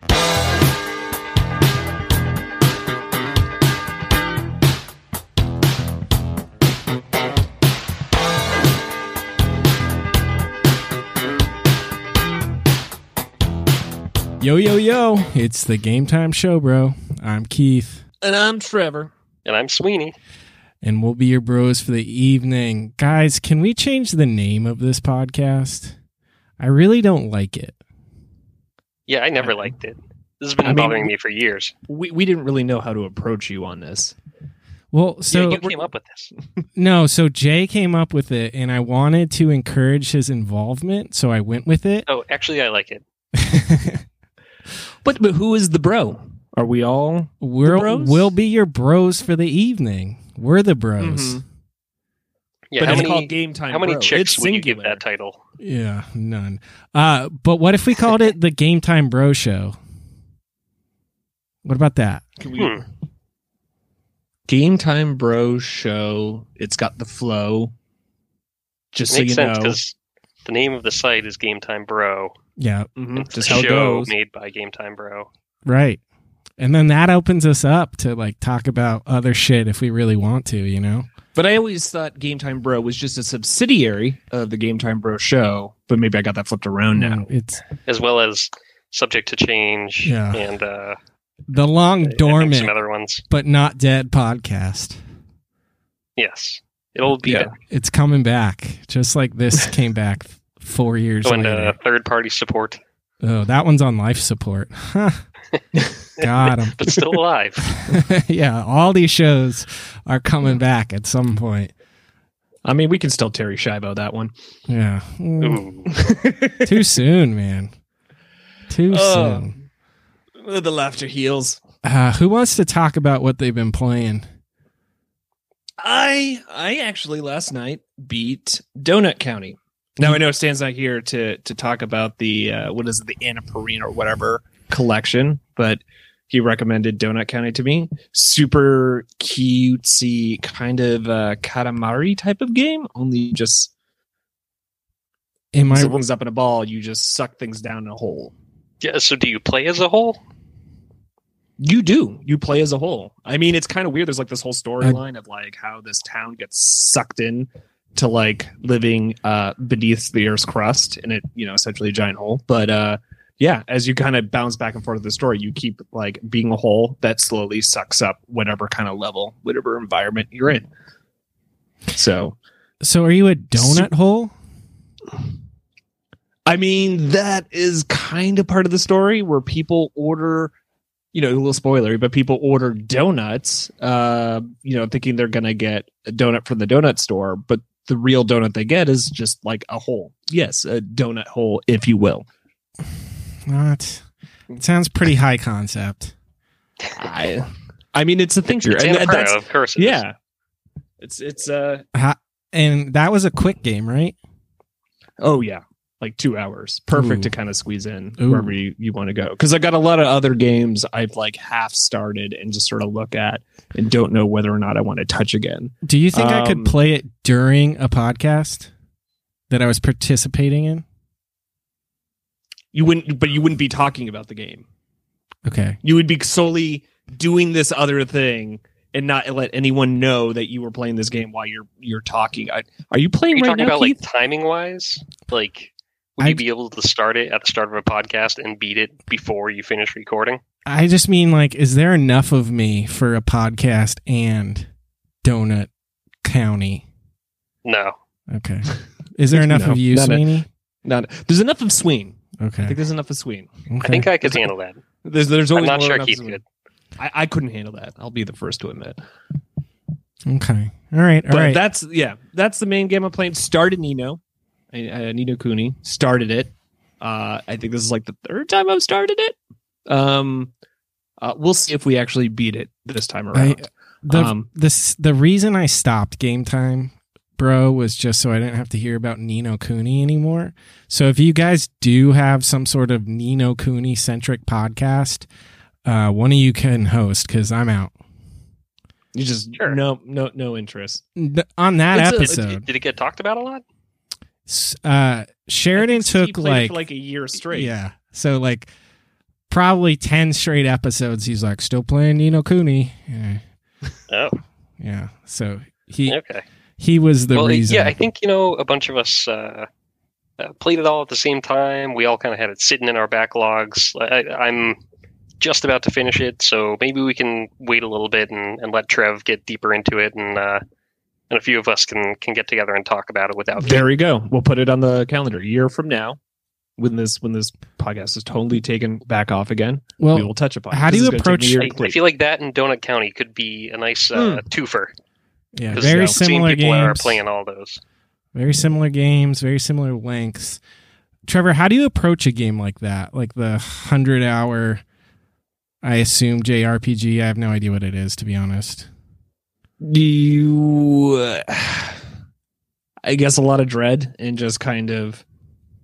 bets. Yo, yo, yo. It's the Game Time Show, bro. I'm Keith, And I'm Trevor. And I'm Sweeney. and we'll be your bros for the evening. Guys, can we change the name of this podcast? I really don't like it. Yeah, I never liked it. This has been I mean, bothering me for years. We we didn't really know how to approach you on this. Well, so yeah, you came up with this. no, so Jay came up with it, and I wanted to encourage his involvement, so I went with it. Oh, actually, I like it. But but who is the bro? Are we all We're, bros? we'll be your bros for the evening. We're the bros. Mhm. Yeah, but how it's many, called game time. how many Bro. chicks It's would you give singular. that title? Yeah, none. Uh, but what if we called it the Game Time Bro Show? What about that? Can we- Hmm. Game time bro show. It's got the flow. Just so Makes you sense know, because the name of the site is Game Time Bro. Yeah, Mhm, It's just a how it show goes. made by Game Time Bro. right. And then that opens us up to like talk about other shit if we really want to, you know? But I always thought Game Time Bro was just a subsidiary of the Game Time Bro show. But maybe I got that flipped around now. It's as well as Subject to Change Yeah. and uh, the long dormant some other ones. but not dead podcast. Yes, it'll be Yeah. It's coming back, just like this came back four years Going later. to third party support, Oh, that one's on life support. Huh. Got him. but still alive. yeah, all these shows are coming back at some point. I mean, we can still Terri Schiavo that one. Yeah. Too soon, man. Too Oh. soon. the laughter heals. Uh, who wants to talk about what they've been playing? I I actually last night beat Donut County. Now I know Stan's not here to to talk about the uh, what is it, the Annapurna or whatever collection, but he recommended Donut County to me. Super cutesy kind of uh, Katamari type of game, only just Am I things up in a ball. You just suck things down in a hole. Yeah, so do you play as a whole? You do. You play as a whole. I mean, it's kind of weird. There's like this whole storyline of like how this town gets sucked in to like living uh beneath the earth's crust in it, you know, essentially a giant hole. But uh yeah, as you kind of bounce back and forth with the story, you keep like being a hole that slowly sucks up whatever kind of level, whatever environment you're in. So so are you a donut hole? I mean, that is kind of part of the story where people order, you know, a little spoilery, but people order donuts, uh, you know, thinking they're going to get a donut from the donut store, but the real donut they get is just like a hole. Yes, a donut hole, if you will. Not. It sounds pretty high concept. I, I mean, it's a thinker. It's and Anna that's, of course. it is. yeah. It's, it's, uh, Ha- and that was a quick game, right? oh, yeah. Like two hours, perfect Ooh. to kind of squeeze in Ooh. wherever you, you want to go. Because I got a lot of other games I've like half started and just sort of look at and don't know whether or not I want to touch again. Do you think I Um, could play it during a podcast that I was participating in? You wouldn't, but you wouldn't be talking about the game. Okay. You would be solely doing this other thing and not let anyone know that you were playing this game while you're you're talking. I, are you Are playing you right talking now, about Keith? like timing wise? Like, would I- you be able to start it at the start of a podcast and beat it before you finish recording? I just mean like, is there enough of me for a podcast and Donut County? No. Okay. Is there enough No, of you, not a- Sweeney? Not, there's enough of Sween. Okay. I think there's enough of Sween. okay. I think I could handle that. There's there's I'm always not sure enough Keith could. I, I couldn't handle that. I'll be the first to admit. Okay. All right. All but right. that's yeah, that's the main game I'm playing. Started Ni no, uh, Ni no Kuni started it. Uh, I think this is like the third time I've started it. Um, uh, we'll see if we actually beat it this time I, around. the um, this the reason I stopped game time, bro, was just so I didn't have to hear about Ni no Kuni anymore. So if you guys do have some sort of Ni no Kuni centric podcast, uh, one of you can host because I'm out you just Sure. no no no interest. On that It's a- episode. Did it get talked about a lot? S- uh, Sheridan I think he took like like a year straight. Yeah. So like probably 10 straight episodes he's like still playing Ni no Kuni. Yeah. Oh, yeah. So he okay. he was the well, reason. yeah, I think you know a bunch of us uh, uh, played it all at the same time. We all kind of had it sitting in our backlogs. I, I'm just about to finish it, so maybe we can wait a little bit and, and let Trev get deeper into it, and uh, and a few of us can can get together and talk about it without. There we go. We'll put it on the calendar. A year from now, when this when this podcast is totally taken back off again, well, we will touch upon. it. how do you is gonna take me a approach- year I, I feel like that in Donut County could be a nice uh, twofer. yeah, 'cause, very you know, seeing similar people that are games. playing all those. Very similar games, very similar lengths. Trevor, how do you approach a game like that? Like the 100 hour I assume JRPG. I have no idea what it is to be honest. You uh, i guess a lot of dread and just kind of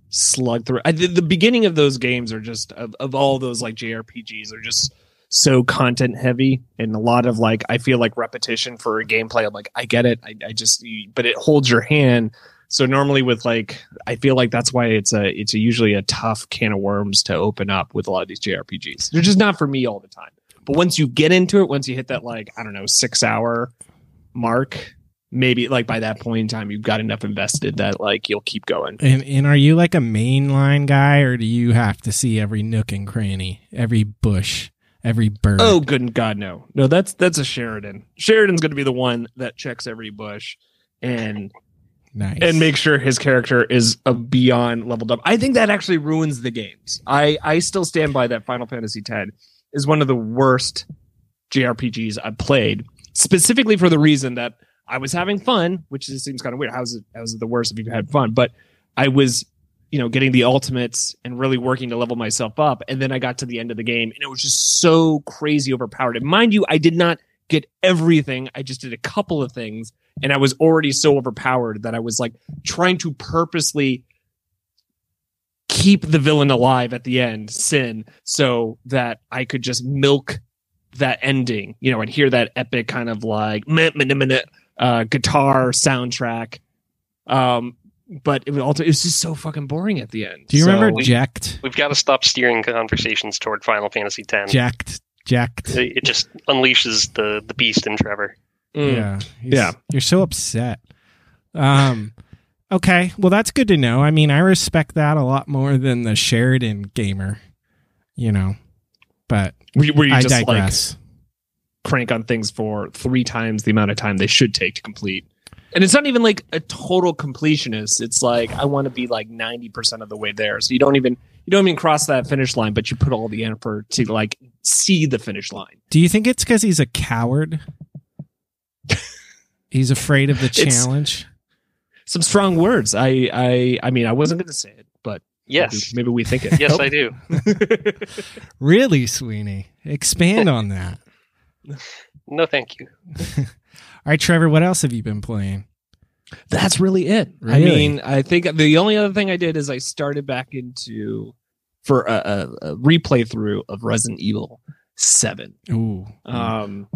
slug through. I, the, the beginning of those games are just of, of all those like jrpgs are just so content heavy and a lot of like i feel like repetition for a gameplay. I'm like i get it. I, I just but it holds your hand. So normally with like i feel like that's why it's a it's a usually a tough can of worms to open up with a lot of these jrpgs they're just not for me all the time. But once you get into it once you hit that like i don't know six hour mark maybe like by that point in time you've got enough invested that like you'll keep going. And and are you like a mainline guy or do you have to see every nook and cranny, every bush, every bird? oh good god no. No that's that's a sheridan. Sheridan's going to be the one that checks every bush and nice. and make sure his character is a beyond leveled up. I think that actually ruins the games. I i still stand by that final fantasy x is one of the worst jrpgs i've played specifically for the reason that i was having fun which seems kind of weird how's it how's it the worst if you had fun? But i was you know getting the ultimates and really working to level myself up. And then i got to the end of the game and it was just so crazy overpowered. And mind you i did not get everything. I just did a couple of things and i was already so overpowered that i was like trying to purposely keep the villain alive at the end sin so that i could just milk that ending you know and hear that epic kind of like meh, meh, meh, meh, uh, guitar soundtrack um but it was also it was just so fucking boring at the end do you So- remember Jecht? We've got to stop steering conversations toward Final Fantasy X. Jecht. Jecht. It it just unleashes the the beast in Trevor. Mm. Yeah. Yeah. You're so upset. Um okay. Well that's good to know. I mean, I respect that a lot more than the Sheridan gamer, you know. But were you, were you I just like crank on things for three times the amount of time they should take to complete. And it's not even like a total completionist. It's like I want to be like ninety percent of the way there. So you don't even you don't even cross that finish line, but you put all the effort to like see the finish line. Do you think it's cuz he's a coward? he's afraid of the It's- challenge. Some strong words. I I I mean I wasn't going to say it, Yes. maybe, maybe we think it. Yes, I do. Really, Sweeney? Expand on that. No, thank you. All right, Trevor, what else have you been playing? That's really it. I mean, I think the only other thing I did is I started back into for a, a, a replay through of Resident Evil Seven. Ooh. um,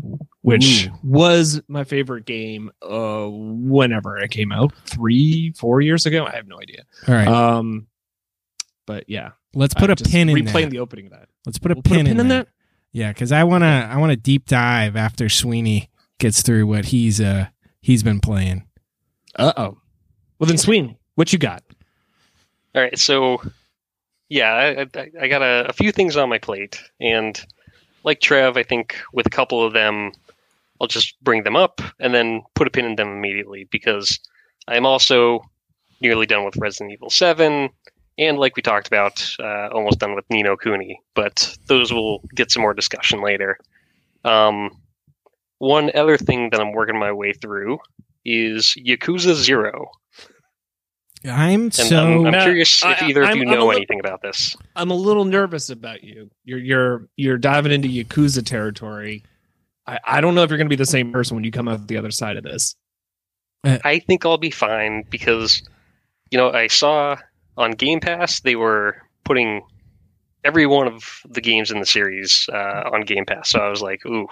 which Ooh. was my favorite game uh, whenever it came out three, four years ago. I have no idea. All right. Um, but yeah, Let's put I a just pin in replaying that. the opening of that. Let's put a We'll pin, in, that. Yeah, because I wanna I wanna deep dive after Sweeney gets through what he's uh he's been playing. Uh oh. Well then, Sweeney, what you got? All right, so yeah, I, I, I got a, a few things on my plate, and like Trev, I think with a couple of them, I'll just bring them up and then put a pin in them immediately because I'm also nearly done with Resident Evil Seven, and like we talked about, uh, almost done with Ni no Kuni. But those will get some more discussion later. Um, one other thing that I'm working my way through is Yakuza Zero, I'm and so I'm, I'm Now, curious if I- either of I'm- you I'm a know li- anything about this. I'm a little nervous about you. You're you're you're diving into Yakuza territory. I, I don't know if you're going to be the same person when you come out the other side of this. I think I'll be fine because, you know, I saw on Game Pass they were putting every one of the games in the series uh, on Game Pass. So I was like, ooh,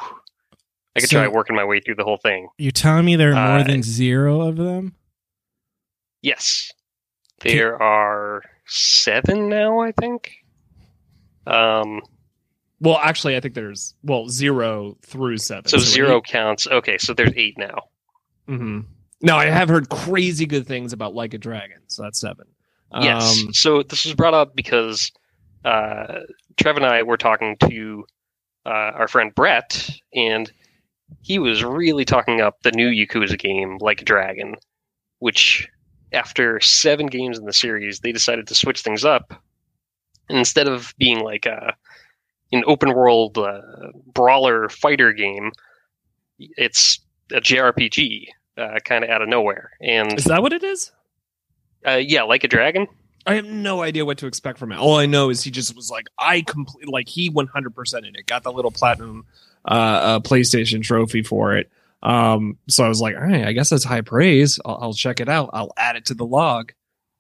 I could So- try working my way through the whole thing. you're telling me there are more Uh, than zero of them? Yes, there are seven now, I think. Um, Well, actually, I think there's well zero through seven. So zero counts. Okay, so there's eight now. Mm-hmm. No, I have heard crazy good things about Like a Dragon, so that's seven. Yes. Um, so this was brought up because uh, Trev and I were talking to uh, our friend Brett, and he was really talking up the new Yakuza game, Like a Dragon, which after seven games in the series, they decided to switch things up. And instead of being like a, an open world uh, brawler fighter game, it's a JRPG, uh, kind of out of nowhere. And is that what it is? Uh, yeah, Like a Dragon. I have no idea what to expect from it. All I know is he just was like, I complete, like he 100% in it. Got the little platinum uh, uh, PlayStation trophy for it. Um, so I was like, all right, I guess that's high praise. I'll, I'll check it out. I'll add it to the log.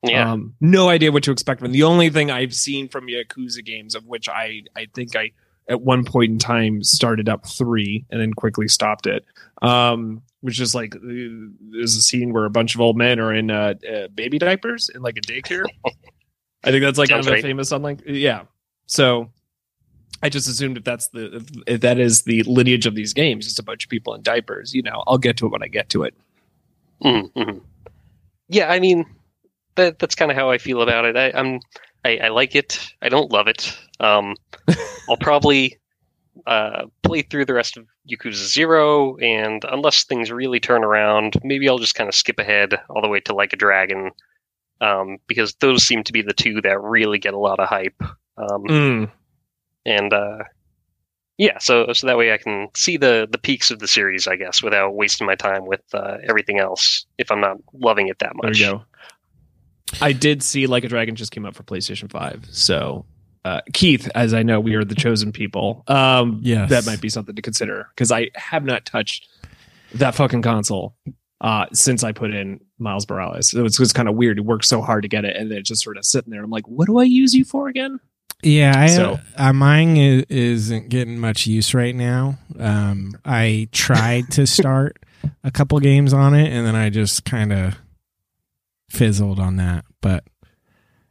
Yeah. Um, no idea what to expect from. The only thing I've seen from Yakuza games, of which I I think I at one point in time started up three and then quickly stopped it. Um, which is like there's a scene where a bunch of old men are in uh, uh, baby diapers in like a daycare. I think that's like kind of a right. famous on like yeah. So I just assumed if that's the if, if that is the lineage of these games, it's a bunch of people in diapers. You know, I'll get to it when I get to it. Mm-hmm. Yeah, I mean, that that's kind of how I feel about it. I, I'm I, I like it. I don't love it. Um, I'll probably uh, play through the rest of Yakuza Zero, and unless things really turn around, maybe I'll just kind of skip ahead all the way to Like a Dragon, um, because those seem to be the two that really get a lot of hype. Um, Mm. and uh, yeah, so so that way I can see the the peaks of the series, I guess, without wasting my time with uh, everything else. If I'm not loving it that There much, you go. I did see Like a Dragon just came up for PlayStation 5. So, uh, Keith, as I know, we are the chosen people. Um, Yes. That might be something to consider because I have not touched that fucking console uh, since I put in Miles Morales. It was, it was kind of weird. It worked so hard to get it, and then it's just sort of sitting there. I'm like, what do I use you for again? Yeah, I, So- uh, mine is, isn't getting much use right now. Um, I tried to start a couple games on it, and then I just kind of fizzled on that. But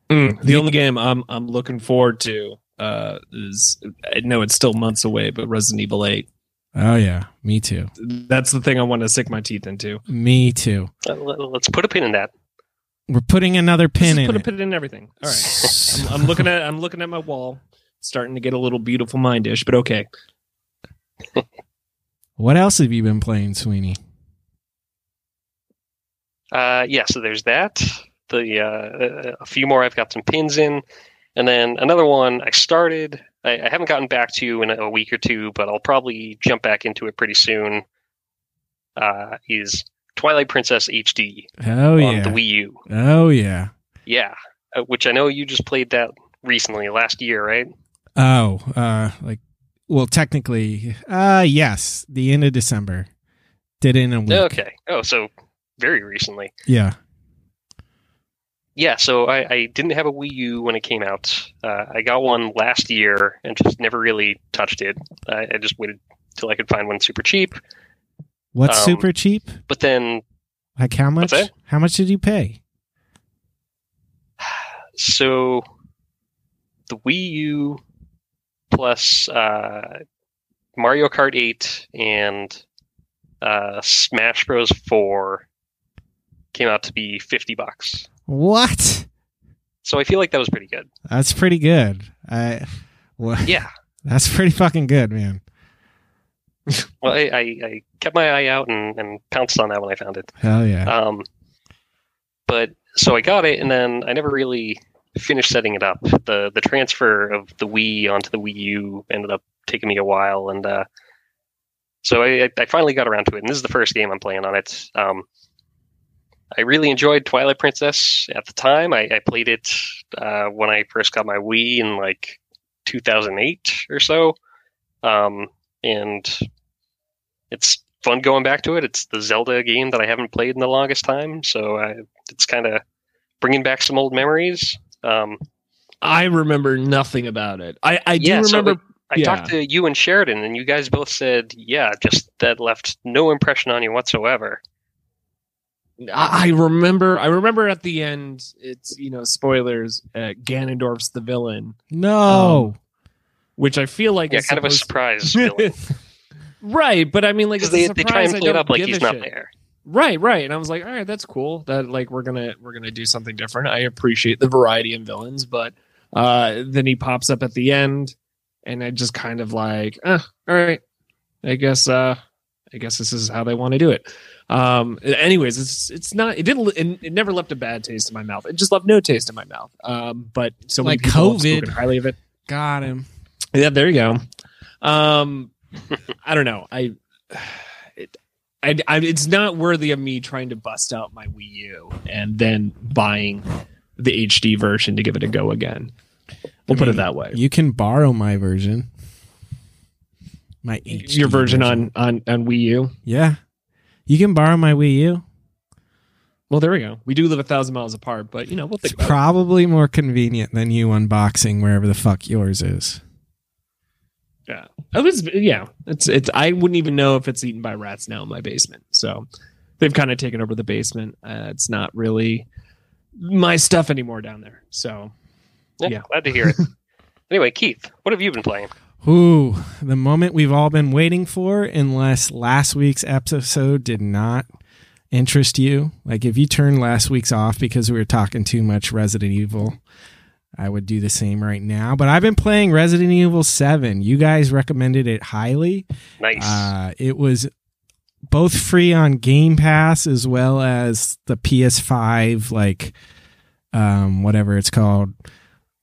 The only game I'm I'm looking forward to uh, is I know it's still months away, but Resident Evil 8. oh yeah, me too. That's the thing I want to sink my teeth into. Me too. Uh, let- let's put a pin in that. We're putting another pin Just in put a pin in everything. All right. I'm, I'm looking at I'm looking at my wall, starting to get a little beautiful mindish, but okay. What else have you been playing, Sweeney? Uh, yeah, so there's that. The uh, a few more I've got some pins in, and then another one I started. I, I haven't gotten back to in a week or two, but I'll probably jump back into it pretty soon. Uh, is Twilight Princess HD Oh on yeah. the Wii U? Oh yeah. Yeah, uh, which I know you just played that recently, last year, right? Oh, uh, like, well, technically, uh, yes, the end of December. Did it in a week. Okay. Oh, so very recently. Yeah. Yeah, so I, I didn't have a Wii U when it came out. Uh, I got one last year and just never really touched it. I, I just waited till I could find one super cheap. What's Um, super cheap? But then, Like how much? How much did you pay? so the Wii U plus uh, Mario Kart 8 and uh, Smash Bros. 4 came out to be 50 bucks. What? So I feel like that was pretty good. That's pretty good. I. Well, Yeah. That's pretty fucking good, man. Well, I, I, I kept my eye out and, and pounced on that when I found it. Hell yeah. Um, but so I got it, and then I never really finished setting it up. the The transfer of the Wii onto the Wii U ended up taking me a while, and uh, so I, I finally got around to it. And this is the first game I'm playing on it. Um, I really enjoyed Twilight Princess at the time. I, I played it uh, when I first got my Wii in like 2008 or so, um, and it's fun going back to it. It's the Zelda game that I haven't played in the longest time, so I, it's kind of bringing back some old memories. Um, I remember nothing about it. I, I do Yeah, so, remember. I Yeah. talked to you and Sheridan, and you guys both said, "Yeah, just that left no impression on you whatsoever." I I remember. I remember at the end. It's you know spoilers. Uh, Ganondorf's the villain. no. which I feel like Yeah, is kind of a surprise villain. right, but I mean, like Because it's a they, they try and play it up like he's not shit. there. Right, right. And I was like, all right, that's cool. That like we're gonna we're gonna do something different. I appreciate the variety in villains, but uh then he pops up at the end and I just kind of like, uh, all right. I guess uh I guess this is how they want to do it. Um anyways, it's it's not it didn't it, it never left a bad taste in my mouth. It just left no taste in my mouth. Um but so Like COVID. highly of it. Got him. Yeah, there you go. Um, I don't know. I, it, I, I, it's not worthy of me trying to bust out my Wii U and then buying the HD version to give it a go again. We'll I put mean, it that way. You can borrow my version. My HD Your version on on on Wii U. Yeah. You can borrow my Wii U. Well, there we go. We do live a thousand miles apart, but you know we'll It's think about it. probably more convenient than you unboxing wherever the fuck yours is. Yeah, it was. Yeah, it's it's. I wouldn't even know if it's eaten by rats now in my basement. So they've kind of taken over the basement. Uh, it's not really my stuff anymore down there. So Yeah, Yeah. glad to hear it. anyway, Keith, what have you been playing? Ooh, the moment we've all been waiting for, unless last week's episode did not interest you. Like if you turned last week's off because we were talking too much Resident Evil, I would do the same right now. But I've been playing Resident Evil 7. You guys recommended it highly. Nice. Uh, it was both free on Game Pass as well as the PS5, like um, whatever it's called.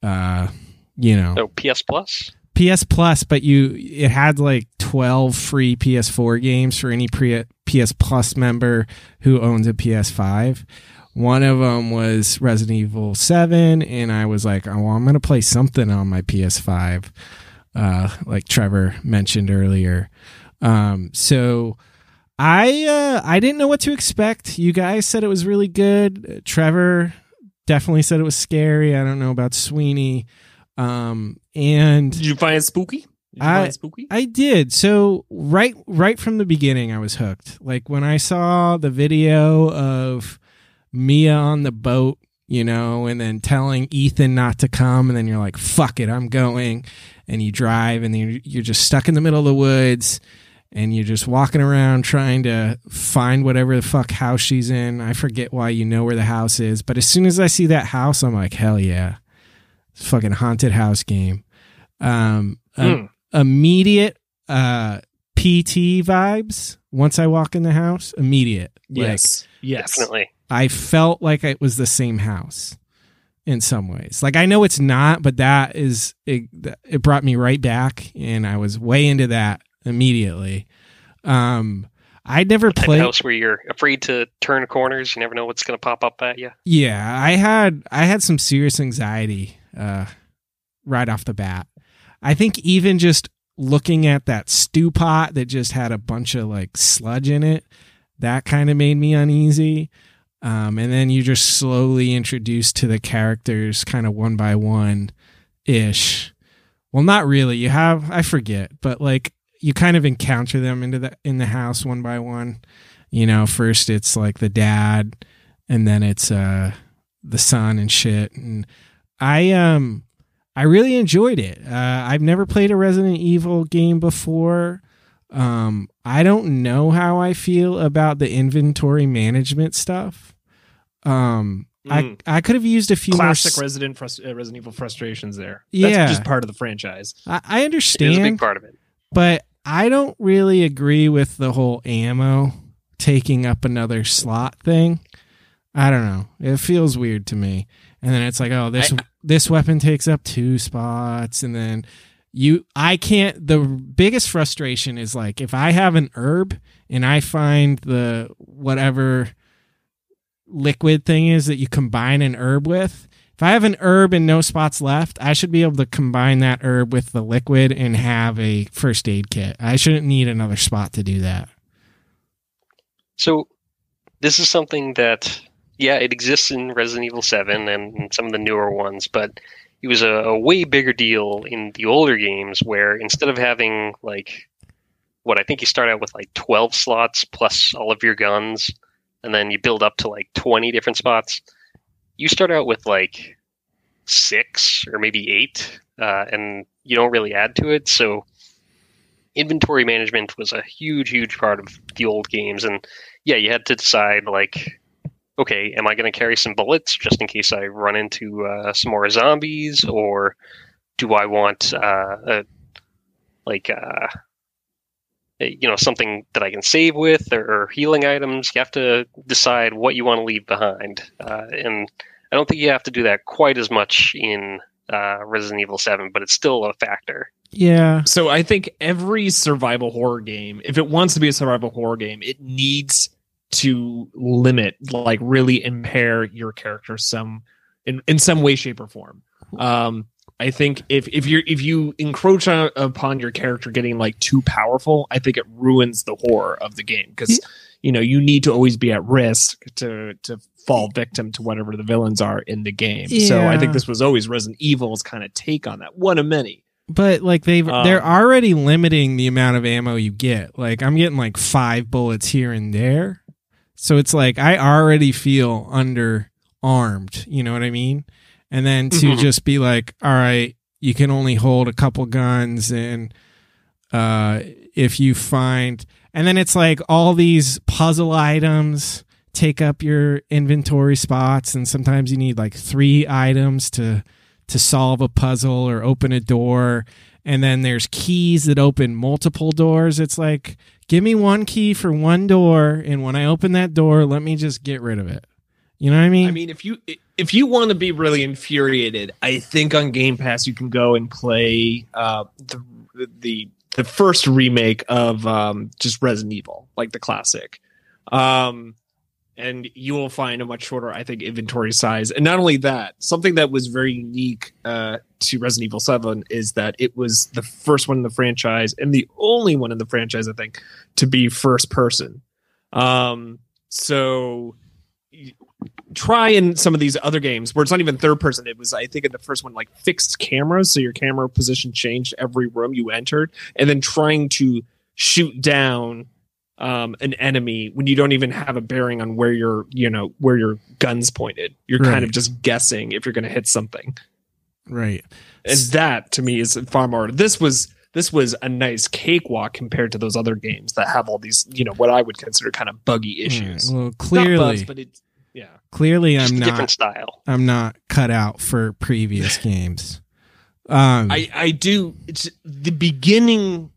Uh, you know, oh, PS Plus. PS Plus, but you it had like 12 free PS4 games for any pre- PS Plus member who owns a PS5. One of them was Resident Evil 7 and I was like, "Oh, well, I'm going to play something on my PS5." Uh like Trevor mentioned earlier. Um so I uh I didn't know what to expect. You guys said it was really good. Trevor definitely said it was scary. I don't know about Sweeney. Um and Did you find it spooky? Did you I- find it spooky? I did. So right right from the beginning I was hooked. Like when I saw the video of Mia on the boat, you know, and then telling Ethan not to come and then you're like, "Fuck it, I'm going." And you drive and then you're- you're just stuck in the middle of the woods and you're just walking around trying to find whatever the fuck house she's in. I forget why you know where the house is, but as soon as I see that house, I'm like, "Hell yeah." It's a fucking haunted house game. Um, Hmm. immediate uh PT vibes once I walk in the house. Immediate. Like, yes. yes. Definitely. I felt like it was the same house in some ways. Like I know it's not, but that is it, it brought me right back and I was way into that immediately. Um I'd never Type of played house where you're afraid to turn corners. You never know what's going to pop up at you. Yeah, I had I had some serious anxiety uh right off the bat. I think even just looking at that stew pot that just had a bunch of like sludge in it, that kind of made me uneasy. Um and then you just slowly introduced to the characters kind of one by one ish. Well, not really. You have I forget, but like you kind of encounter them into the in the house one by one. You know, first it's like the dad and then it's uh the son and shit and i um i really enjoyed it uh i've never played a resident evil game before um i don't know how i feel about the inventory management stuff um Mm. i i could have used a few Classic more s- Resident frust- uh, Resident Evil frustrations there. Yeah. That's just part of the franchise. I, I It is a understand big part of it. but I don't really agree with the whole ammo taking up another slot thing. I don't know. It feels weird to me. And then it's like, oh, this this weapon takes up two spots, and then you I can't. The biggest frustration is like if I have an herb and I find the whatever liquid thing is that you combine an herb with. If I have an herb and no spots left, I should be able to combine that herb with the liquid and have a first aid kit. I shouldn't need another spot to do that. So this is something that, yeah, it exists in Resident Evil 7 and, some of the newer ones, but it was a, a way bigger deal in the older games where instead of having like what I think you start out with like 12 slots plus all of your guns, and then you build up to like 20 different spots, you start out with like six or maybe eight uh, and you don't really add to it. So inventory management was a huge, huge part of the old games, and yeah, you had to decide like, okay, am I going to carry some bullets just in case I run into uh, some more zombies, or do I want uh, a, like uh, you know something that I can save with or, or, healing items? You have to decide what you want to leave behind, uh, and I don't think you have to do that quite as much in uh, Resident Evil Seven, but it's still a factor. Yeah. So I think every survival horror game, if it wants to be a survival horror game, it needs to limit, like really impair your character some in, in some way, shape, or form. Um, I think if if you if you encroach on, upon your character getting like too powerful, I think it ruins the horror of the game because you know you need to always be at risk to to fall victim to whatever the villains are in the game. Yeah. So I think this was always Resident Evil's kind of take on that. One of many. But like they've um, they're already limiting the amount of ammo you get. Like I'm getting like five bullets here and there. So it's like I already feel underarmed, you know what I mean? And then to mm-hmm. just be like, all right, you can only hold a couple guns and uh if you find and then it's like all these puzzle items take up your inventory spots and sometimes you need like three items to to solve a puzzle or open a door and then there's keys that open multiple doors it's like give me one key for one door and when i open that door let me just get rid of it. You know what i mean? I mean if you if you want to be really infuriated i think on game pass you can go and play uh, the the the first remake of um, just resident evil like the classic. Um, and you will find a much shorter, I think, inventory size. And not only that, something that was very unique uh, to Resident Evil 7 is that it was the first one in the franchise and the only one in the franchise, I think, to be first person. Um, so try in some of these other games where it's not even third person. It was, I think, in the first one, like fixed cameras. So your camera position changed every room you entered. And then trying to shoot down um, an enemy when you don't even have a bearing on where your you know where your guns pointed. You're right. kind of just guessing if you're going to hit something. Right. And that to me is far more. This was this was a nice cakewalk compared to those other games that have all these you know what I would consider kind of buggy issues. Well, clearly, bugs, but it, yeah. Clearly, I'm not different style. I'm not cut out for previous games. Um, I I do. It's the beginning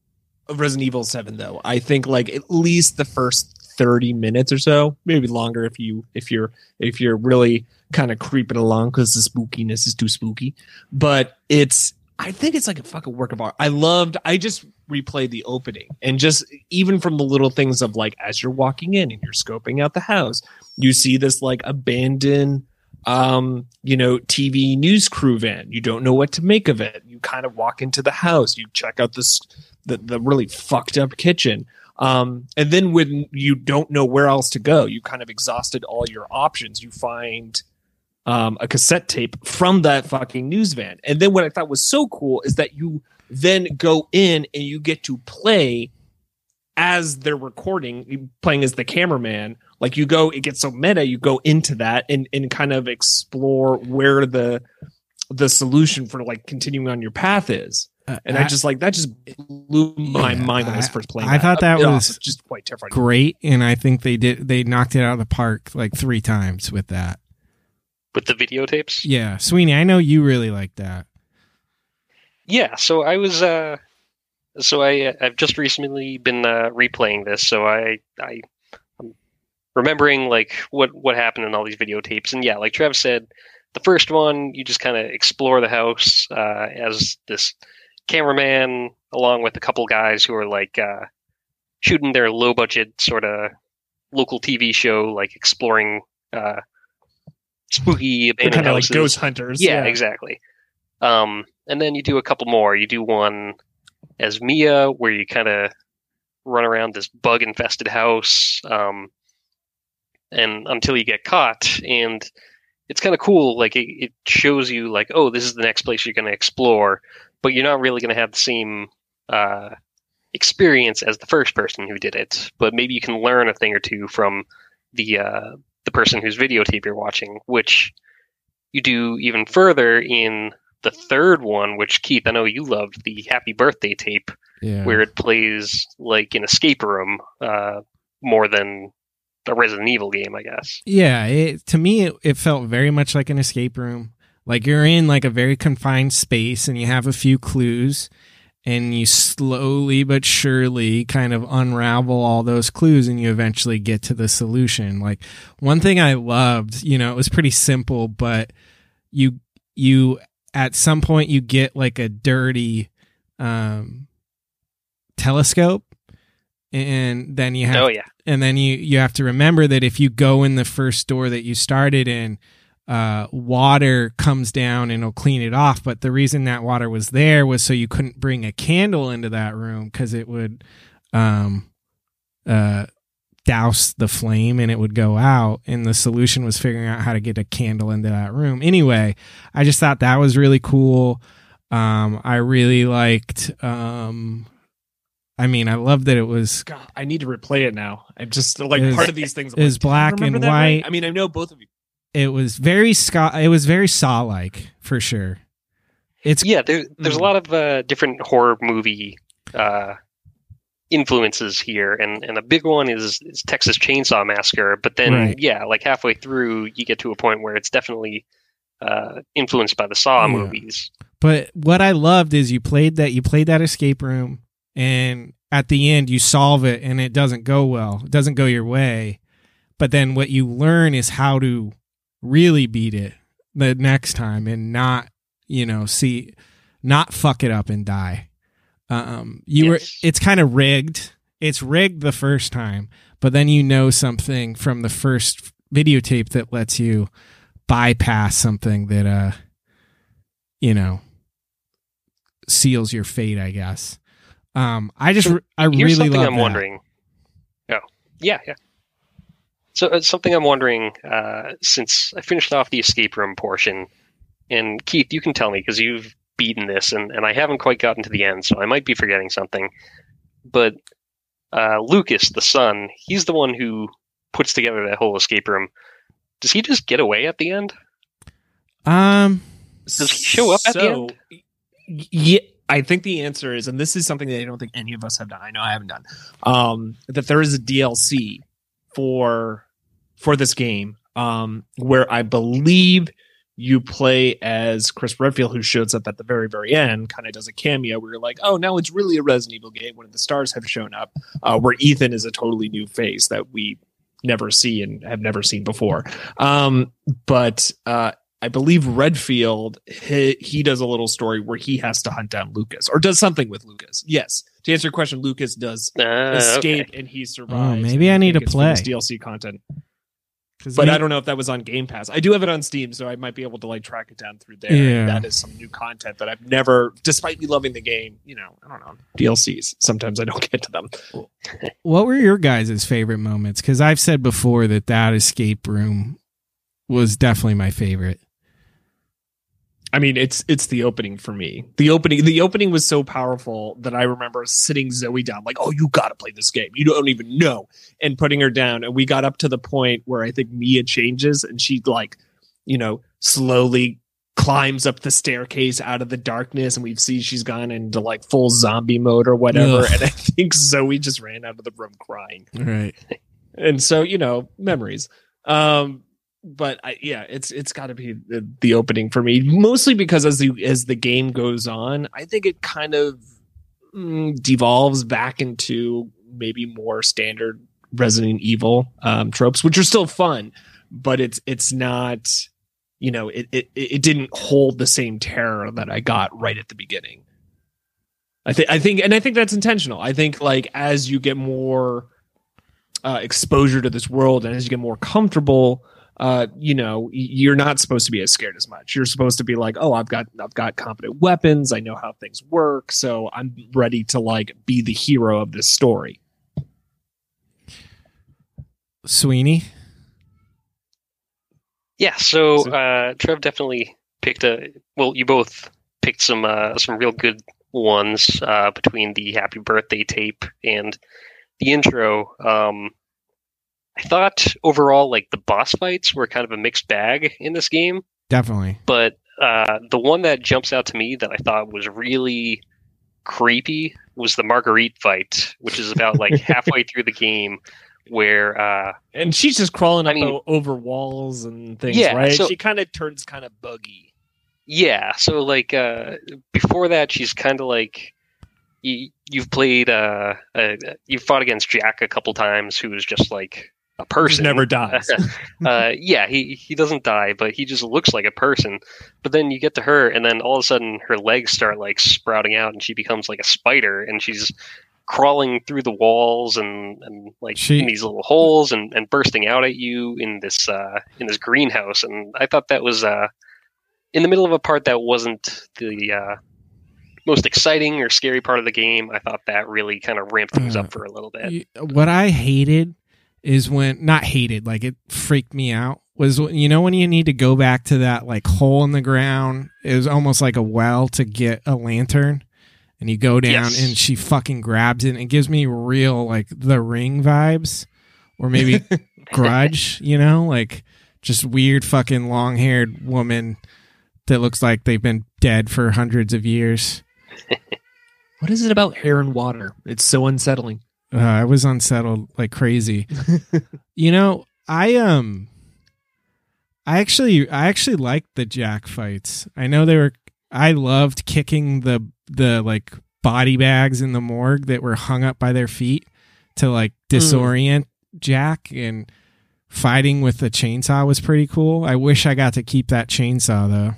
of Resident Evil 7 though. I think like at least the first 30 minutes or so, maybe longer if you if you're if you're really kind of creeping along because the spookiness is too spooky. But it's I think it's like a fucking work of art. I loved I just replayed the opening and just even from the little things of like as you're walking in and you're scoping out the house, you see this like abandoned um, you know, TV news crew van. You don't know what to make of it. You kind of walk into the house, you check out this the, the really fucked up kitchen. Um, and then when you don't know where else to go, you kind of exhausted all your options. You find um, a cassette tape from that fucking news van. And then what I thought was so cool is that you then go in and you get to play as they're recording, playing as the cameraman. Like you go, it gets so meta. You go into that and and kind of explore where the the solution for like continuing on your path is. Uh, and I, I, just like that just blew my yeah, mind when I was first playing. I that. thought that it was just quite terrifying. Great, and I think they did they knocked it out of the park like three times with that. With the videotapes? Yeah. Sweeney, I know you really like that. Yeah, so I was uh so I I've just recently been uh, replaying this, so I I I'm remembering like what what happened in all these videotapes and yeah, like Trev said, the first one you just kind of explore the house uh, as this cameraman along with a couple guys who are like uh, shooting their low budget sort of local TV show, like exploring uh, spooky abandoned kind of like ghost hunters. Yeah, yeah. exactly. Um, and then you do a couple more. You do one as Mia, where you kind of run around this bug infested house, um, and until you get caught. And it's kind of cool. Like it, it shows you, like, oh, this is the next place you're going to explore but you're not really going to have the same uh, experience as the first person who did it. But maybe you can learn a thing or two from the uh, the person whose videotape you're watching, which you do even further in the third one, which Keith, I know you loved, the Happy Birthday tape, Yeah. where it plays like an escape room uh, more than a Resident Evil game, I guess. Yeah, it, to me, it, it felt very much like an escape room. Like you're in like a very confined space, and you have a few clues, and you slowly but surely kind of unravel all those clues, and you eventually get to the solution. Like one thing I loved, you know, it was pretty simple, but you you at some point you get like a dirty um, telescope, and then you have Oh yeah, and then you you have to remember that if you go in the first door that you started in uh, water comes down and it'll clean it off but the reason that water was there was so you couldn't bring a candle into that room because it would um uh douse the flame and it would go out and the solution was figuring out how to get a candle into that room anyway i just thought that was really cool um i really liked um i mean i love that it was God, I need to replay it now. I'm just like was- part of these things. I'm it like, black and that right?" white. I mean, I know both of you. It was very Scott. It was very Saw like for sure. It's yeah. There, there's a Mm. lot of uh, different horror movie uh, influences here, and and a big one is, is Texas Chainsaw Massacre. But then, Right. yeah, like halfway through, you get to a point where it's definitely uh, influenced by the Saw Yeah. movies. but what I loved is you played that you played that escape room, and at the end you solve it, and it doesn't go well. It doesn't go your way. But then what you learn is how to really beat it the next time, and not you know see not fuck it up and die. Um, you were it's kind of rigged. It's rigged the first time, but then you know something from the first videotape that lets you bypass something that uh you know seals your fate, I guess. Um I just So I really love I'm that. wondering. Oh, yeah, yeah. So uh, something I'm wondering uh, since I finished off the escape room portion, and Keith, you can tell me because you've beaten this, and, and I haven't quite gotten to the end, so I might be forgetting something. But uh, Lucas, the son, he's the one who puts together that whole escape room. Does he just get away at the end? Um Does he show up at the end? Yeah, I think the answer is, and this is something that I don't think any of us have done. I know I haven't done. Um, that there is a DLC for for this game, um, where I believe you play as Chris Redfield, who shows up at the very, very end, kind of does a cameo where you're like, oh, now it's really a Resident Evil game when the stars have shown up, uh, where Ethan is a totally new face that we never see and have never seen before. Um, but uh, I believe Redfield he, he does a little story where he has to hunt down Lucas or does something with Lucas. Yes, to answer your question, Lucas does Uh, escape okay. and he survives. Oh, maybe I need think to it's from this play. DLC content. But we- I don't know if that was on Game Pass. I do have it on Steam, so I might be able to like track it down through there. Yeah. That is some new content that I've never, despite me loving the game. You know, I don't know DLCs. Sometimes I don't get to them. what were your guys' favorite moments? Because I've said before that that escape room was definitely my favorite. I mean, it's it's the opening for me. The opening the opening was so powerful that I remember sitting Zoe down, like, "Oh, you got to play this game. You don't even know," and putting her down. And we got up to the point where I think Mia changes, and she like, you know, slowly climbs up the staircase out of the darkness, and we see she's gone into like full zombie mode or whatever. Ugh. And I think Zoe just ran out of the room crying Right. and so you know memories um but I, yeah it's it's got to be the, the opening for me mostly because as the as the game goes on i think it kind of mm, devolves back into maybe more standard resident evil um tropes which are still fun but it's it's not you know it it, it didn't hold the same terror that i got right at the beginning. I think i think and i think that's intentional. I think like as you get more uh, exposure to this world and as you get more comfortable uh, you know, you're not supposed to be as scared as much. You're supposed to be like, oh, I've got, I've got competent weapons. I know how things work, so I'm ready to like be the hero of this story. Sweeney. Yeah, so So- uh, Trev definitely picked a. Well, you both picked some uh, some real good ones uh, between the Happy Birthday tape and the intro. Um, I thought overall, like the boss fights were kind of a mixed bag in this game, Definitely. but Uh, the one that jumps out to me that I thought was really creepy was the Marguerite fight, which is about like halfway through the game, where uh, And she's just crawling I up mean- over walls and things, Yeah, right? so- she kind of turns kind of buggy. yeah, so like uh, before that, she's kind of like you, you've played uh, uh, you've fought against Jack a couple times, who is just like a person. never dies. uh, yeah, he he doesn't die, but he just looks like a person. But then you get to her, and then all of a sudden her legs start like sprouting out, and she becomes like a spider, and she's crawling through the walls and and like She- in these little holes and and bursting out at you in this uh in this greenhouse. And I thought that was uh in the middle of a part that wasn't the uh most exciting or scary part of the game. I thought that really kind of ramped things Uh, up for a little bit. What I hated is when not hated, like it freaked me out. Was you know when you need to go back to that like hole in the ground? It was almost like a well to get a lantern, and you go down Yes. and she fucking grabs it. and It gives me real like the ring vibes, or maybe Grudge. You know, like just weird fucking long haired woman that looks like they've been dead for hundreds of years. what is it about hair and water? It's so unsettling. Uh, I was unsettled like crazy. you know, I um I actually I actually liked the jack fights. I know they were I loved kicking the the like body bags in the morgue that were hung up by their feet to like disorient Jack and fighting with the chainsaw was pretty cool. I wish I got to keep that chainsaw though.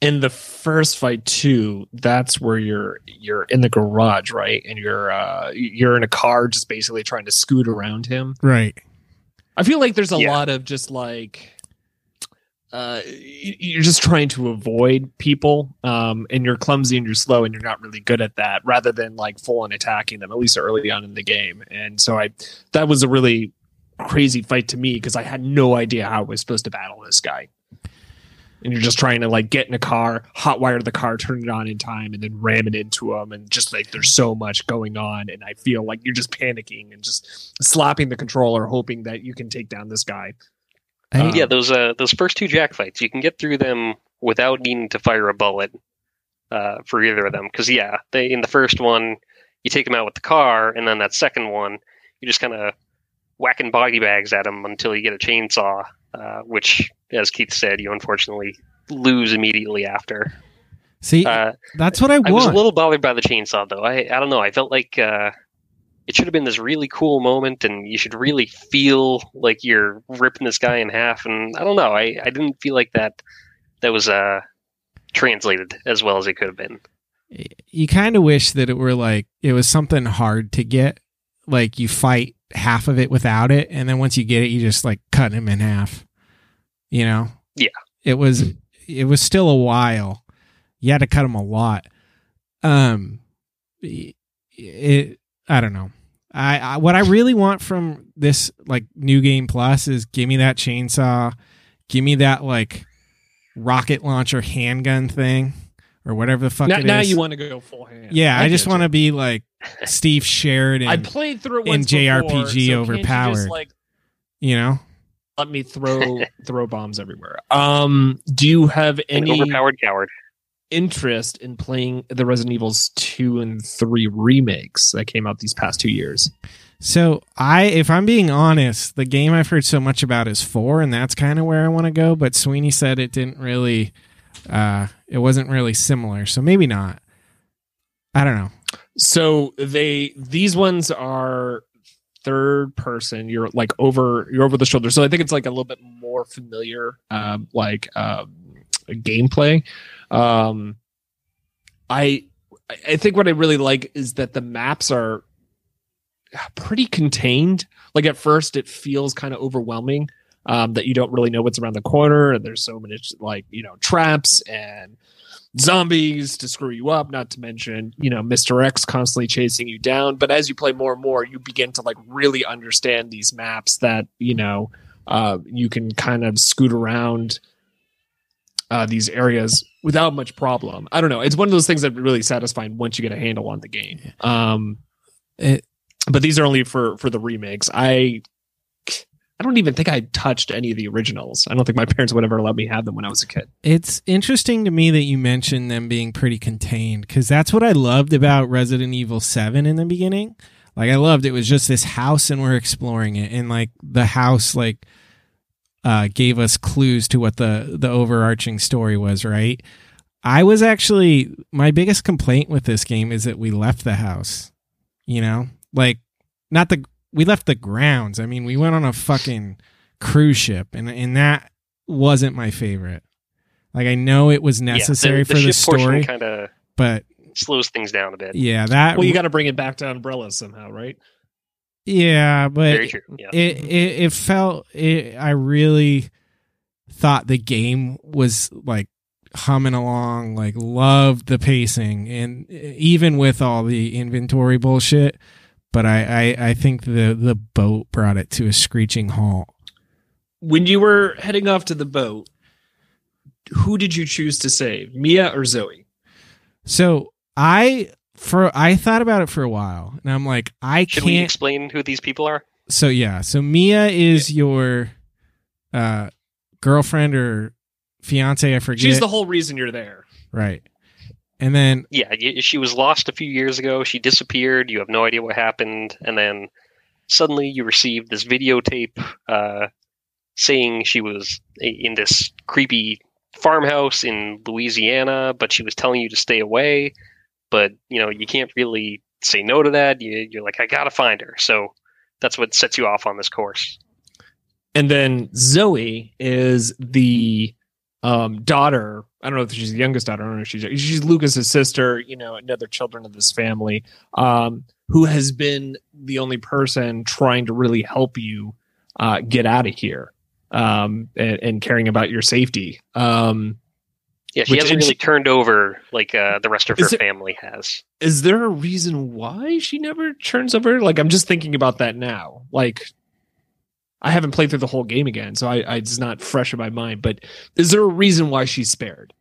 In the first fight too that's where you're you're in the garage right and you're uh you're in a car just basically trying to scoot around him Right. i feel like there's a Yeah. lot of just like uh you're just trying to avoid people um and you're clumsy and you're slow and you're not really good at that rather than like full on attacking them at least early on in the game and so i that was a really crazy fight to me because i had no idea how i was supposed to battle this guy and you're just trying to like get in a car, hotwire the car, turn it on in time, and then ram it into them, and just like there's so much going on, and I feel like you're just panicking and just slapping the controller, hoping that you can take down this guy. Uh, yeah, those uh, those first two jack fights, you can get through them without needing to fire a bullet uh, for either of them. Because yeah, they in the first one, you take them out with the car, and then that second one, you just kind of whacking body bags at them until you get a chainsaw, uh, which, as Keith said, you unfortunately lose immediately after. See, Uh, that's what I I was a little bothered by the chainsaw, though. I I don't know. I felt like uh, it should have been this really cool moment, and you should really feel like you're ripping this guy in half. And I don't know. I, I didn't feel like that that was uh, translated as well as it could have been. you kind of wish that it were like it was something hard to get like you fight half of it without it. And then once you get it you just like cut him in half you know? Yeah. it was it was still a while. You had to cut him a lot. Um it, i don't know. I, I what i really want from this like new game plus is give me that chainsaw give me that like rocket launcher handgun thing or whatever the fuck now, it now is. you want to go full hand. Yeah, I, just want to be like Steve Sheridan. I played through it in once before, JRPG so can't you just, overpowered. like you know, let me throw throw bombs everywhere. Um, do you have An any overpowered coward. interest in playing the Resident Evils two and three remakes that came out these past two years? so I, if I'm being honest, the game I've heard so much about is four, and that's kind of where I want to go. But Sweeney said it didn't really, uh, it wasn't really similar, so maybe not. I don't know. So they these ones are third person. You're like over you're over the shoulder. So I think it's like a little bit more familiar, um, like um, gameplay. Um, I I think what I really like is that the maps are pretty contained. Like at first, it feels kind of overwhelming. Um, that you don't really know what's around the corner, and there's so many like you know traps and zombies to screw you up. Not to mention you know Mr. X constantly chasing you down. But as you play more and more, you begin to like really understand these maps that you know uh, you can kind of scoot around uh, these areas without much problem. I don't know. It's one of those things that really satisfying once you get a handle on the game. Um, It, but these are only for for the remakes. I I don't even think I touched any of the originals. I don't think my parents would ever let me have them when I was a kid. It's interesting to me that you mentioned them being pretty contained because that's what I loved about Resident Evil 7 in the beginning. Like, I loved it was just this house and we're exploring it. And, like, the house, like, uh, gave us clues to what the, the overarching story was, right? I was actually, my biggest complaint with this game is that we left the house, you know? Like, not the we left the grounds. I mean, we went on a fucking cruise ship, and and that wasn't my favorite. Like I know it was necessary yeah, the, for the, the story, story, kind of but slows things down a bit. yeah, that Well, you got to bring it back to Umbrella somehow, right? yeah, but Very true. Yeah. it, it it felt it, I really thought the game was like humming along, like loved the pacing, and even with all the inventory bullshit. But I, I, I think the the boat brought it to a screeching halt. When you were heading off to the boat, who did you choose to save, Mia or Zoe? So I for I thought about it for a while, and I'm like, I Should can't. explain who these people are? so yeah, so Mia is your uh girlfriend or fiance, I forget. She's the whole reason you're there. right. And then Yeah, she was lost a few years ago. She disappeared. You have no idea what happened, and then suddenly you received this videotape uh, saying she was in this creepy farmhouse in Louisiana, but she was telling you to stay away. But you know you can't really say no to that. You, you're like, I gotta find her. So that's what sets you off on this course. And then Zoe is the um, daughter. I don't know if she's the youngest daughter. I don't know if she's she's Lucas's sister. You know, another children of this family, um, who has been the only person trying to really help you uh, get out of here um, and, and caring about your safety. Um, Yeah, she hasn't really she- turned over like uh, the rest of her it- family has. is there a reason why she never turns over? Like, I'm just thinking about that now. Like, I haven't played through the whole game again, so I, I it's not fresh in my mind. But is there a reason why she's spared?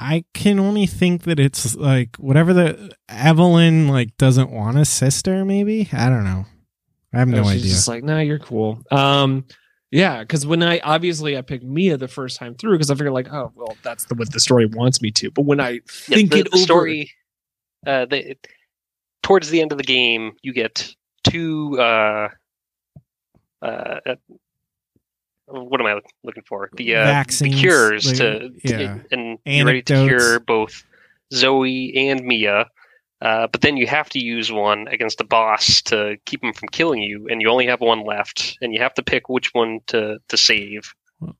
I can only think that it's like whatever the Evelyn like doesn't want a sister. Maybe I don't know. I have no she's idea. Just like, nah, you're cool. Um, yeah, because when I obviously I picked Mia the first time through because I figured like, oh well, that's the what the story wants me to. But when I Yeah, think the, it the over, story uh the, towards the end of the game you get two uh uh, what am I looking for? The uh, the cures like, to, yeah. and you're ready to cure both Zoe and Mia. Uh, but then you have to use one against a boss to keep him from killing you, and you only have one left, and you have to pick which one to, to save.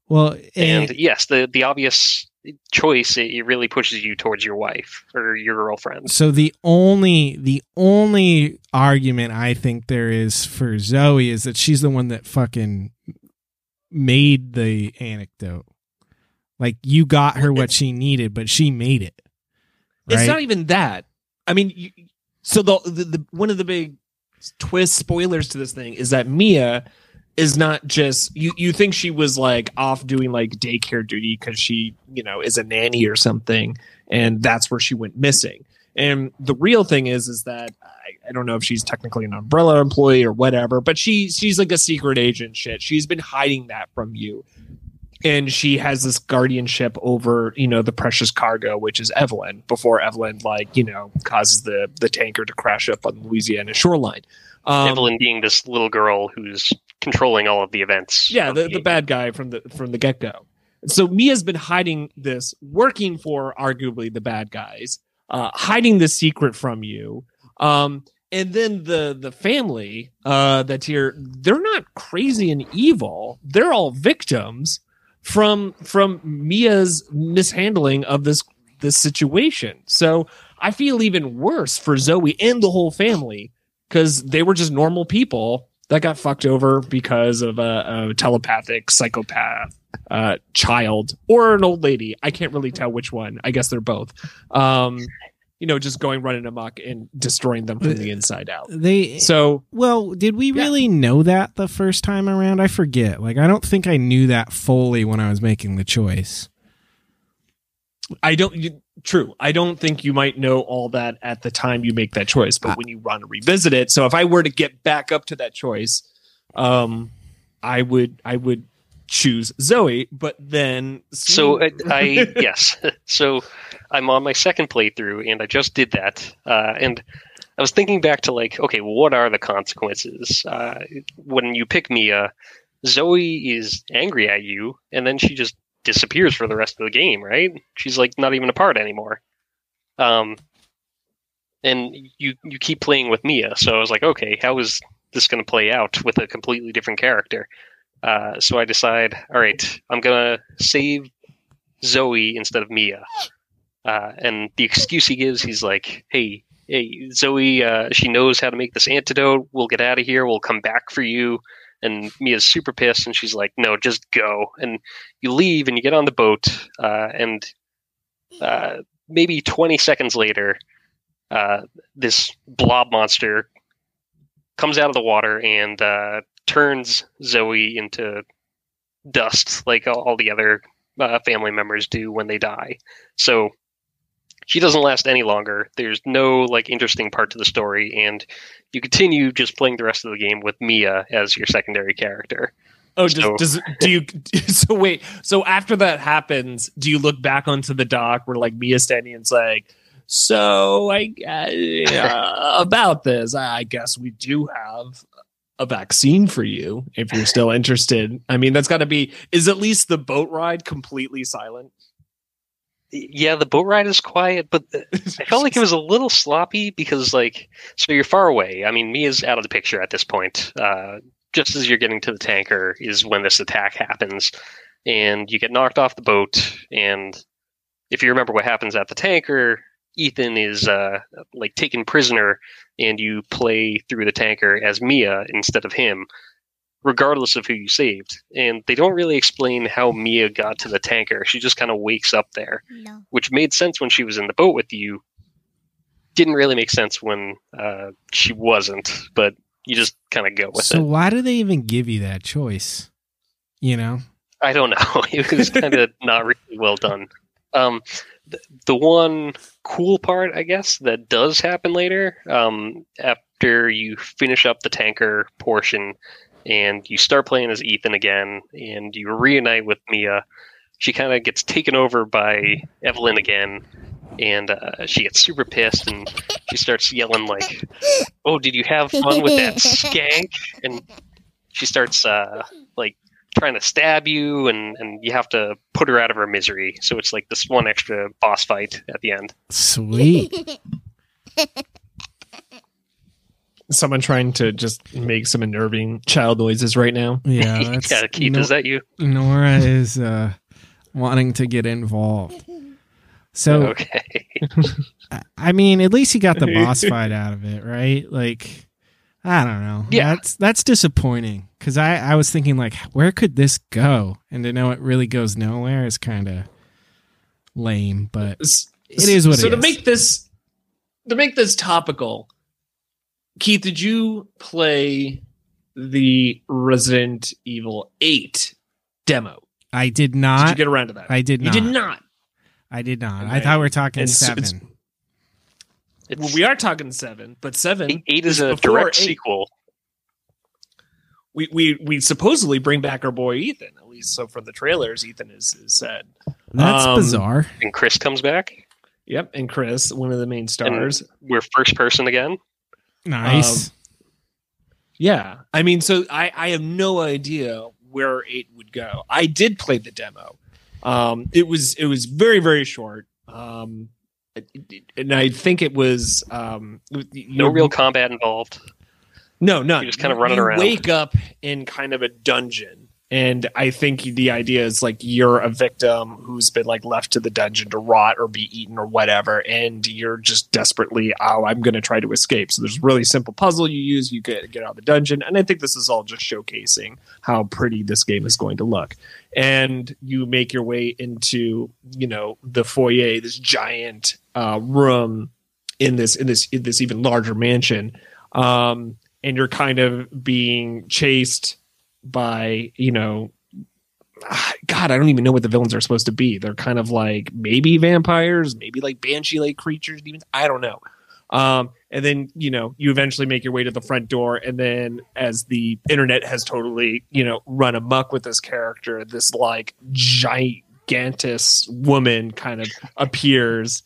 well, And and yes, the the obvious choice it, it really pushes you towards your wife or your girlfriend. so the only the only argument I think there is for Zoe is that she's the one that fucking made the anecdote. Like you got her what she needed, but she made it. it's not even that. I mean, you, so the, the the one of the big twist spoilers to this thing is that Mia is not just you you think she was like off doing like daycare duty because she you know is a nanny or something and that's where she went missing. And the real thing is is that I, I don't know if she's technically an umbrella employee or whatever but she she's like a secret agent shit. She's been hiding that from you. And she has this guardianship over you know the precious cargo which is evelyn before evelyn like you know causes the the tanker to crash up on the louisiana shoreline. Um, Evelyn being this little girl who's controlling all of the events. yeah of the, the bad guy from the from the get-go. So mia's been hiding this working for arguably the bad guys uh hiding the secret from you. Um and then the the family uh that's here they're not crazy and evil. They're all victims from from mia's mishandling of this this situation. So i feel even worse for zoe and the whole family because they were just normal people that got fucked over because of a, a telepathic psychopath uh, child or an old lady. I can't really tell which one. I guess they're both. Um, you know, just going running amok and destroying them from the inside out. they So Well, did we Yeah. really know that the first time around? I forget. Like, I don't think I knew that fully when I was making the choice. I don't. You, true. I don't think you might know all that at the time you make that choice, but I- when you want to revisit it. So if I were to get back up to that choice, um, I would I would choose Zoe, but then So uh, I yes, so I'm on my second playthrough, and I just did that, uh, and I was thinking back to like, okay, well, what are the consequences uh, when you pick Mia? Zoe is angry at you, and then she just disappears for the rest of the game, right? She's like not even a part anymore. Um, and you you keep playing with Mia, so I was like, okay, how is this going to play out with a completely different character? Uh, so I decide, all right, I'm gonna save Zoe instead of Mia. Uh, and the excuse he gives, he's like, "Hey, hey, Zoe, uh, she knows how to make this antidote. We'll get out of here. We'll come back for you." And Mia's super pissed, and she's like, "No, just go." And you leave, and you get on the boat, uh, and uh, maybe 20 seconds later, uh, this blob monster comes out of the water and uh, turns Zoe into dust, like all, all the other uh, family members do when they die. So she doesn't last any longer. There's no like interesting part to the story, and you continue just playing the rest of the game with Mia as your secondary character. Oh, does, So- does do you? So wait. So after that happens, do you look back onto the dock where like Mia's standing and it's like, so I uh, about this, I guess we do have a vaccine for you if you're still interested. I mean, that's got to be. Is at least the boat ride completely silent? Yeah, the boat ride is quiet, but I felt like it was a little sloppy because, like, so you're far away. I mean, Mia's out of the picture at this point. Uh, just as you're getting to the tanker is when this attack happens, and you get knocked off the boat. And if you remember what happens at the tanker, Ethan is uh, like taken prisoner, and you play through the tanker as Mia instead of him, regardless of who you saved. And they don't really explain how Mia got to the tanker. She just kind of wakes up there No. which made sense when she was in the boat with you. Didn't really make sense when uh, she wasn't, but you just kind of go with so it. So why do they even give you that choice? You know, I don't know. It was kind of not really well done. Um, the, the one cool part, I guess, that does happen later, um, after you finish up the tanker portion and you start playing as Ethan again and you reunite with Mia, she kind of gets taken over by Evelyn again. And uh, she gets super pissed and she starts yelling like, "Oh, did you have fun with that skank?" And she starts uh, like trying to stab you and, and you have to put her out of her misery. So it's like this one extra boss fight at the end. sweet. Someone trying to just make some unnerving child noises right now. Yeah, that's yeah, Keith, no- is that you? Nora is uh, wanting to get involved. So okay. I- I mean, at least he got the boss fight out of it, right? Like, I don't know. Yeah. that's that's disappointing because I I was thinking like, where could this go? And to know it really goes nowhere is kind of lame. But It is what so it to is. make this to make this topical keith did you play the resident evil 8 demo I did not. did you get around to that I did not. you did not I did not. And I thought we were talking it's- seven. It's, well, we are talking seven but seven eight, eight is was a direct eight. sequel. we, we we supposedly bring back our boy ethan at least so from the trailers ethan is, is said That's Um, bizarre. And Chris comes back. yep and chris one of the main stars We're first person again. Nice. um, Yeah, I mean, so I I have no idea where it would go. I did play the demo. Um, it was it was very very short. Um, it- it- and I think it was um No real combat involved. no no you're just kinda running you around. Wake up in kind of a dungeon. And I think the idea is like you're a victim who's been like left to the dungeon to rot or be eaten or whatever, and you're just desperately, oh, I'm going to try to escape. So there's really simple puzzle you use. You get get out of the dungeon, and I think this is all just showcasing how pretty this game is going to look. And you make your way into you know the foyer, this giant uh, room in this in this in this even larger mansion, um, and you're kind of being chased by you know ah, god i don't even know what the villains are supposed to be. They're kind of like maybe vampires maybe like banshee like creatures demons. I don't know. Um, and then you know you eventually make your way to the front door, and then as the internet has totally you know run amok with this character, this like gigantus woman kind of appears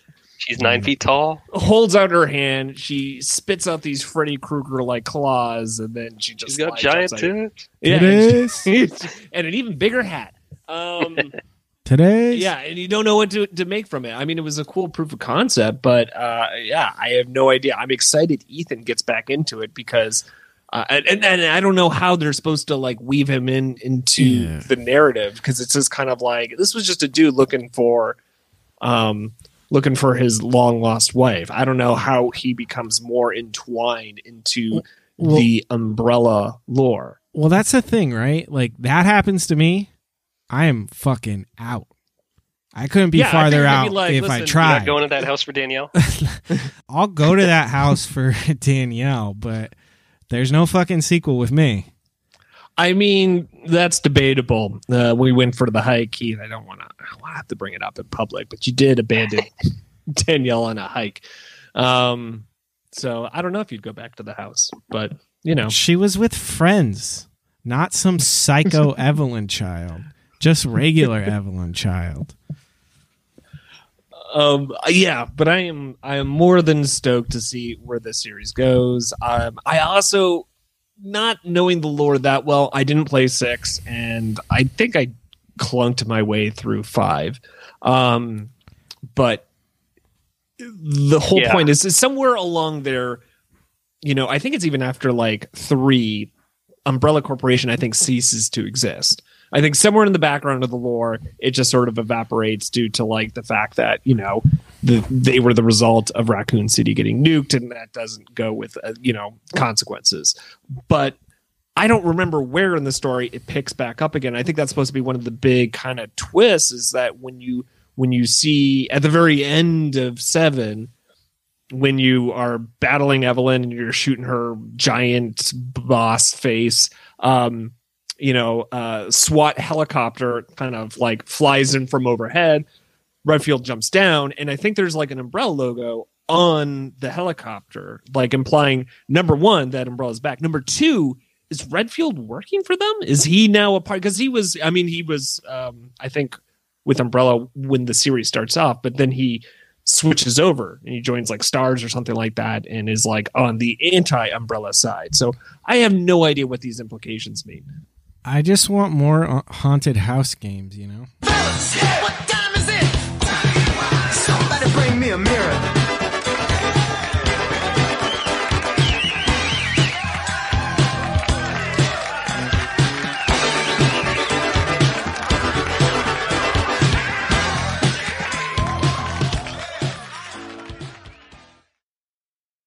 She's nine feet tall. holds out her hand. She spits out these Freddy Krueger like claws, and then she just She's got like, giant jumps tits. Yeah, Titties. and an even bigger hat. Um, Today, yeah, and you don't know what to, to make from it. I mean, it was a cool proof of concept, but uh, yeah, I have no idea. I'm excited Ethan gets back into it because. Uh, and, and and I don't know how they're supposed to like weave him in into Yeah. the narrative because it's just kind of like this was just a dude looking for, um, looking for his long lost wife. I don't know how he becomes more entwined into Well- the umbrella lore. Well, that's the thing, right? Like that happens to me, I am fucking out. I couldn't be Yeah, farther think I'd be out like, if listen, I you're You're tried. not going to that house for Danielle. I'll go to that house for Danielle, but there's no fucking sequel with me. I mean, that's debatable. Uh, we went for the hike, Keith. I don't want to. I have to bring it up in public, but you did abandon Danielle on a hike. Um, so I don't know if you'd go back to the house, but you know, She was with friends, not some psycho Evelyn child, just regular Evelyn child. um, yeah. But I am I am more than stoked to see where this series goes. Um, I also, not knowing the lore that well, I didn't play six, and I think I clunked my way through five. Um, but the whole Yeah. point is, is somewhere along there. You know, I think it's even after like three, Umbrella Corporation, I think ceases to exist. I think somewhere in the background of the lore, it just sort of evaporates due to like the fact that you know the, they were the result of Raccoon City getting nuked, and that doesn't go with uh, you know consequences. But I don't remember where in the story it picks back up again. I think that's supposed to be one of the big kind of twists is that when you when you see at the very end of seven when you are battling Evelyn and you're shooting her giant boss face, um, you know, uh, SWAT helicopter kind of like flies in from overhead. Redfield jumps down, and I think there's like an umbrella logo on the helicopter, like implying number one that umbrella's back. Number two, is Redfield working for them? Is he now a part? Because he was, I mean, he was, um, I think, with Umbrella when the series starts off, but then he switches over and he joins like Stars or something like that, and is like on the anti-Umbrella side. So I have no idea what these implications mean. I just want more uh, haunted house games, you know? What time is it? Somebody bring me a mirror.